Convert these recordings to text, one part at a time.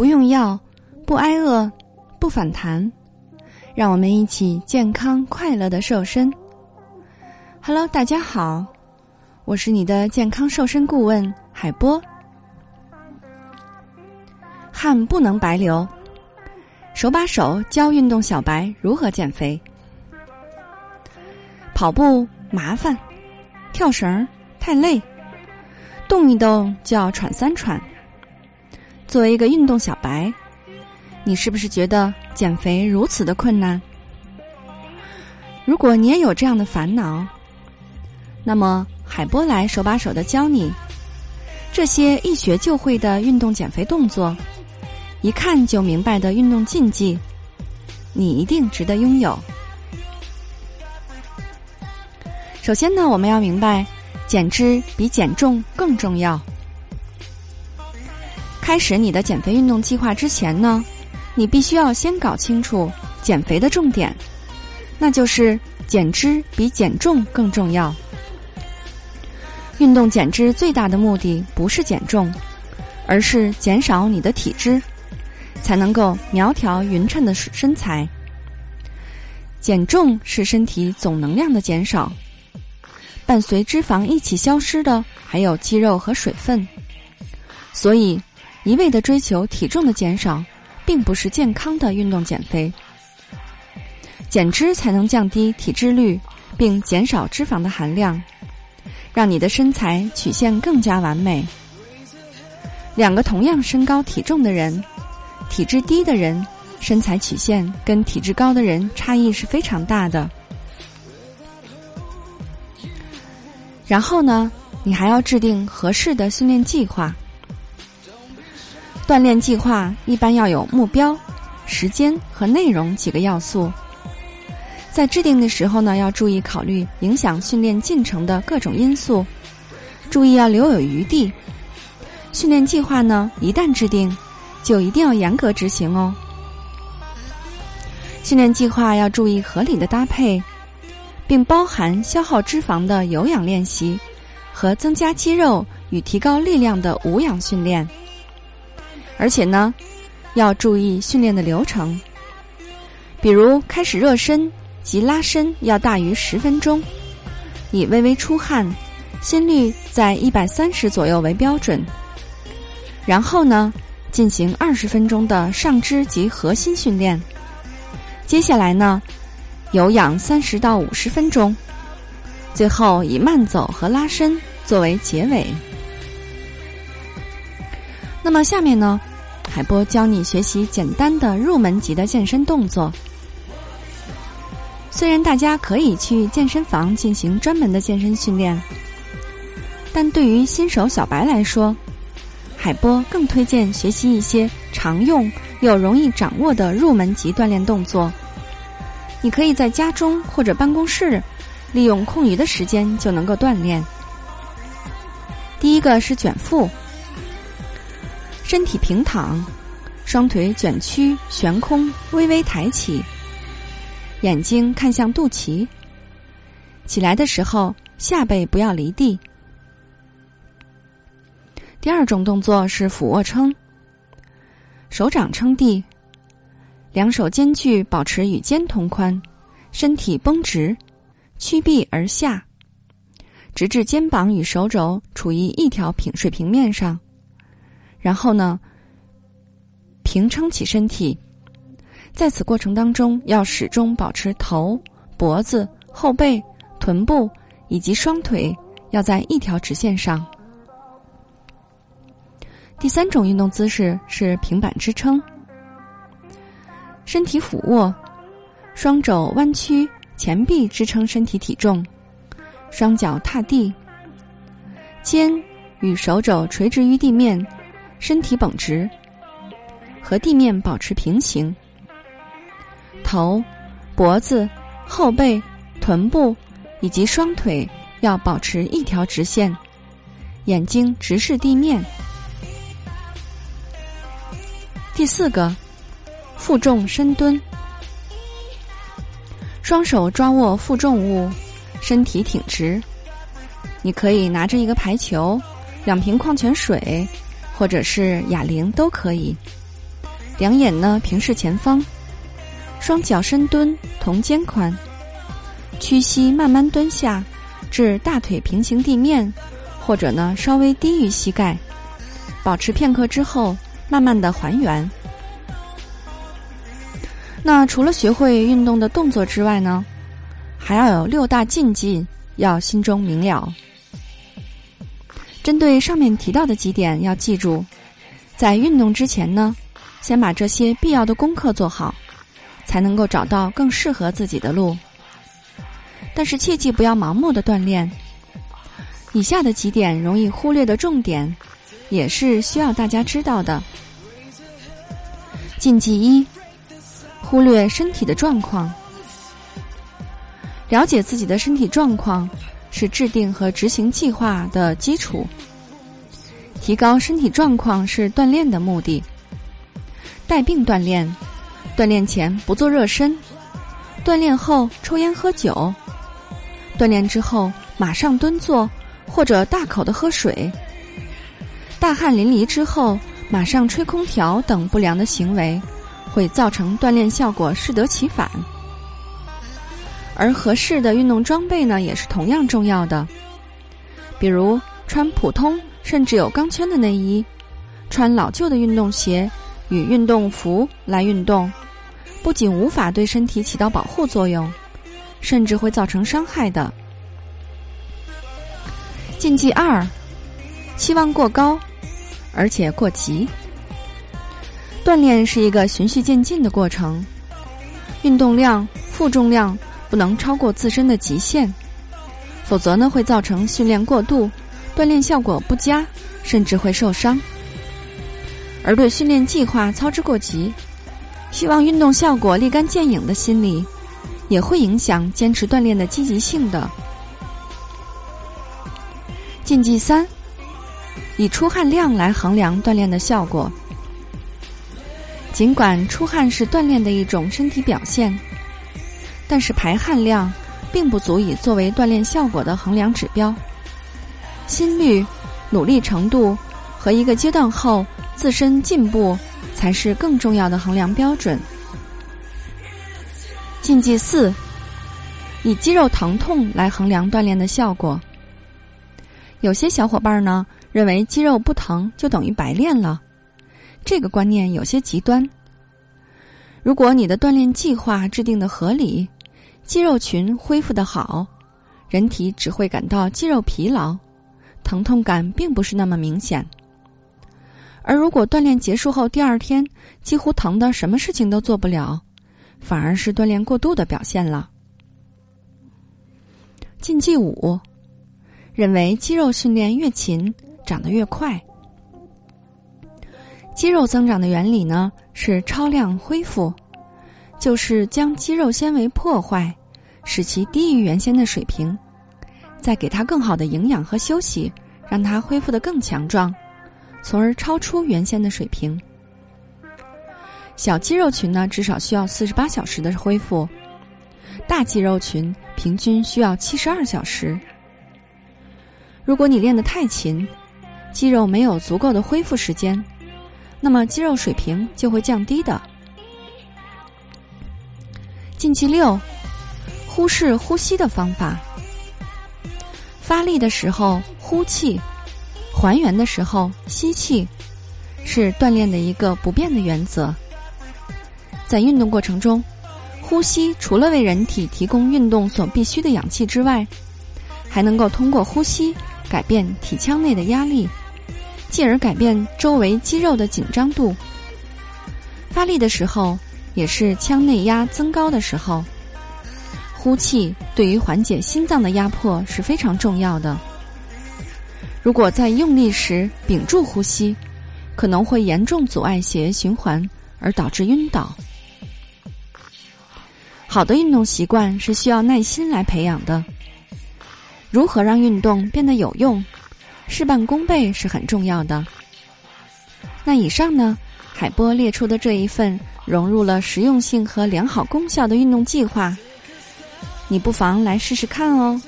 不用药，不挨饿，不反弹，让我们一起健康快乐的瘦身。Hello，大家好，我是你的健康瘦身顾问海波。汗不能白流，手把手教运动小白如何减肥。跑步麻烦，跳绳太累，动一动就要喘三喘。作为一个运动小白，你是不是觉得减肥如此的困难？如果你也有这样的烦恼，那么海波来手把手的教你这些一学就会的运动减肥动作，一看就明白的运动禁忌，你一定值得拥有。首先呢，我们要明白，减脂比减重更重要。开始你的减肥运动计划之前呢，你必须要先搞清楚减肥的重点，那就是减脂比减重更重要。运动减脂最大的目的不是减重，而是减少你的体脂，才能够苗条匀称的身材。减重是身体总能量的减少，伴随脂肪一起消失的还有肌肉和水分，所以。一味的追求体重的减少，并不是健康的运动减肥。减脂才能降低体脂率，并减少脂肪的含量，让你的身材曲线更加完美。两个同样身高体重的人，体质低的人身材曲线跟体质高的人差异是非常大的。然后呢，你还要制定合适的训练计划。锻炼计划一般要有目标、时间和内容几个要素。在制定的时候呢，要注意考虑影响训练进程的各种因素，注意要留有余地。训练计划呢，一旦制定，就一定要严格执行哦。训练计划要注意合理的搭配，并包含消耗脂肪的有氧练习和增加肌肉与提高力量的无氧训练。而且呢，要注意训练的流程，比如开始热身及拉伸要大于十分钟，以微微出汗、心率在一百三十左右为标准。然后呢，进行二十分钟的上肢及核心训练。接下来呢，有氧三十到五十分钟，最后以慢走和拉伸作为结尾。那么下面呢？海波教你学习简单的入门级的健身动作。虽然大家可以去健身房进行专门的健身训练，但对于新手小白来说，海波更推荐学习一些常用又容易掌握的入门级锻炼动作。你可以在家中或者办公室，利用空余的时间就能够锻炼。第一个是卷腹。身体平躺，双腿卷曲悬空，微微抬起，眼睛看向肚脐。起来的时候，下背不要离地。第二种动作是俯卧撑，手掌撑地，两手间距保持与肩同宽，身体绷直，屈臂而下，直至肩膀与手肘处于一条平水平面上。然后呢，平撑起身体，在此过程当中要始终保持头、脖子、后背、臀部以及双腿要在一条直线上。第三种运动姿势是平板支撑，身体俯卧，双肘弯曲，前臂支撑身体体重，双脚踏地，肩与手肘垂直于地面。身体绷直，和地面保持平行。头、脖子、后背、臀部以及双腿要保持一条直线，眼睛直视地面。第四个，负重深蹲，双手抓握负重物，身体挺直。你可以拿着一个排球，两瓶矿泉水。或者是哑铃都可以。两眼呢平视前方，双脚深蹲同肩宽，屈膝慢慢蹲下，至大腿平行地面，或者呢稍微低于膝盖，保持片刻之后，慢慢的还原。那除了学会运动的动作之外呢，还要有六大禁忌，要心中明了。针对上面提到的几点，要记住，在运动之前呢。先把这些必要的功课做好，才能够找到更适合自己的路。但是切记不要盲目的锻炼。以下的几点容易忽略的重点，也是需要大家知道的。禁忌一：忽略身体的状况。了解自己的身体状况，是制定和执行计划的基础。提高身体状况是锻炼的目的。带病锻炼，锻炼前不做热身，锻炼后抽烟喝酒，锻炼之后马上蹲坐或者大口的喝水，大汗淋漓之后马上吹空调等不良的行为，会造成锻炼效果适得其反。而合适的运动装备呢，也是同样重要的，比如穿普通甚至有钢圈的内衣，穿老旧的运动鞋。与运动服来运动，不仅无法对身体起到保护作用，甚至会造成伤害的。禁忌二：期望过高，而且过急。锻炼是一个循序渐进的过程，运动量、负重量不能超过自身的极限，否则呢会造成训练过度，锻炼效果不佳，甚至会受伤。而对训练计划操之过急，希望运动效果立竿见影的心理，也会影响坚持锻炼的积极性的。禁忌三：以出汗量来衡量锻炼的效果。尽管出汗是锻炼的一种身体表现，但是排汗量并不足以作为锻炼效果的衡量指标。心率、努力程度和一个阶段后。自身进步才是更重要的衡量标准。禁忌四：以肌肉疼痛来衡量锻炼的效果。有些小伙伴呢认为肌肉不疼就等于白练了，这个观念有些极端。如果你的锻炼计划制定的合理，肌肉群恢复的好，人体只会感到肌肉疲劳，疼痛感并不是那么明显。而如果锻炼结束后第二天几乎疼的什么事情都做不了，反而是锻炼过度的表现了。禁忌五，认为肌肉训练越勤长得越快。肌肉增长的原理呢是超量恢复，就是将肌肉纤维破坏，使其低于原先的水平，再给它更好的营养和休息，让它恢复的更强壮。从而超出原先的水平。小肌肉群呢，至少需要四十八小时的恢复；大肌肉群平均需要七十二小时。如果你练得太勤，肌肉没有足够的恢复时间，那么肌肉水平就会降低的。禁忌六：忽视呼吸的方法。发力的时候呼气。还原的时候吸气，是锻炼的一个不变的原则。在运动过程中，呼吸除了为人体提供运动所必需的氧气之外，还能够通过呼吸改变体腔内的压力，进而改变周围肌肉的紧张度。发力的时候，也是腔内压增高的时候，呼气对于缓解心脏的压迫是非常重要的。如果在用力时屏住呼吸，可能会严重阻碍血液循环，而导致晕倒。好的运动习惯是需要耐心来培养的。如何让运动变得有用，事半功倍是很重要的。那以上呢，海波列出的这一份融入了实用性和良好功效的运动计划，你不妨来试试看哦。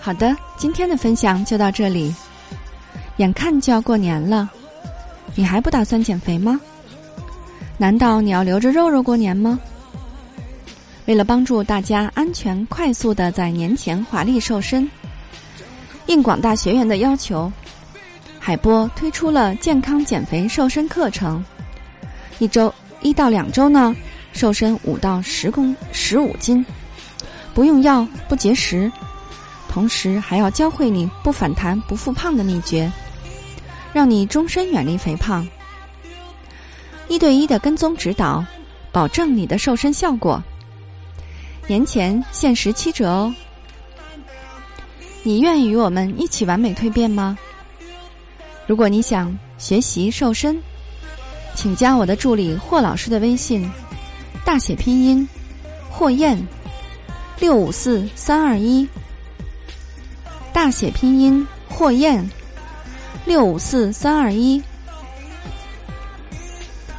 好的，今天的分享就到这里。眼看就要过年了，你还不打算减肥吗？难道你要留着肉肉过年吗？为了帮助大家安全快速的在年前华丽瘦身，应广大学员的要求，海波推出了健康减肥瘦身课程。一周一到两周呢，瘦身五到十公十五斤，不用药不节食，同时还要教会你不反弹不复胖的秘诀，让你终身远离肥胖。一对一的跟踪指导，保证你的瘦身效果。年前限时七折哦！你愿意与我们一起完美蜕变吗？如果你想学习瘦身，请加我的助理霍老师的微信，大写拼音霍燕六五四三二一，大写拼音霍燕六五四三二一。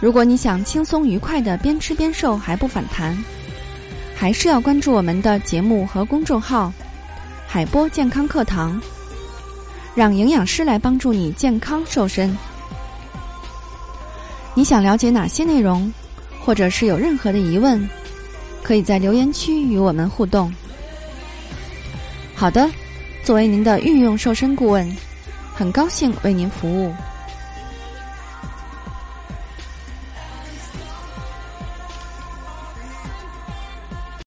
如果你想轻松愉快的边吃边瘦还不反弹。还是要关注我们的节目和公众号“海波健康课堂”，让营养师来帮助你健康瘦身。你想了解哪些内容，或者是有任何的疑问，可以在留言区与我们互动。好的，作为您的御用瘦身顾问，很高兴为您服务。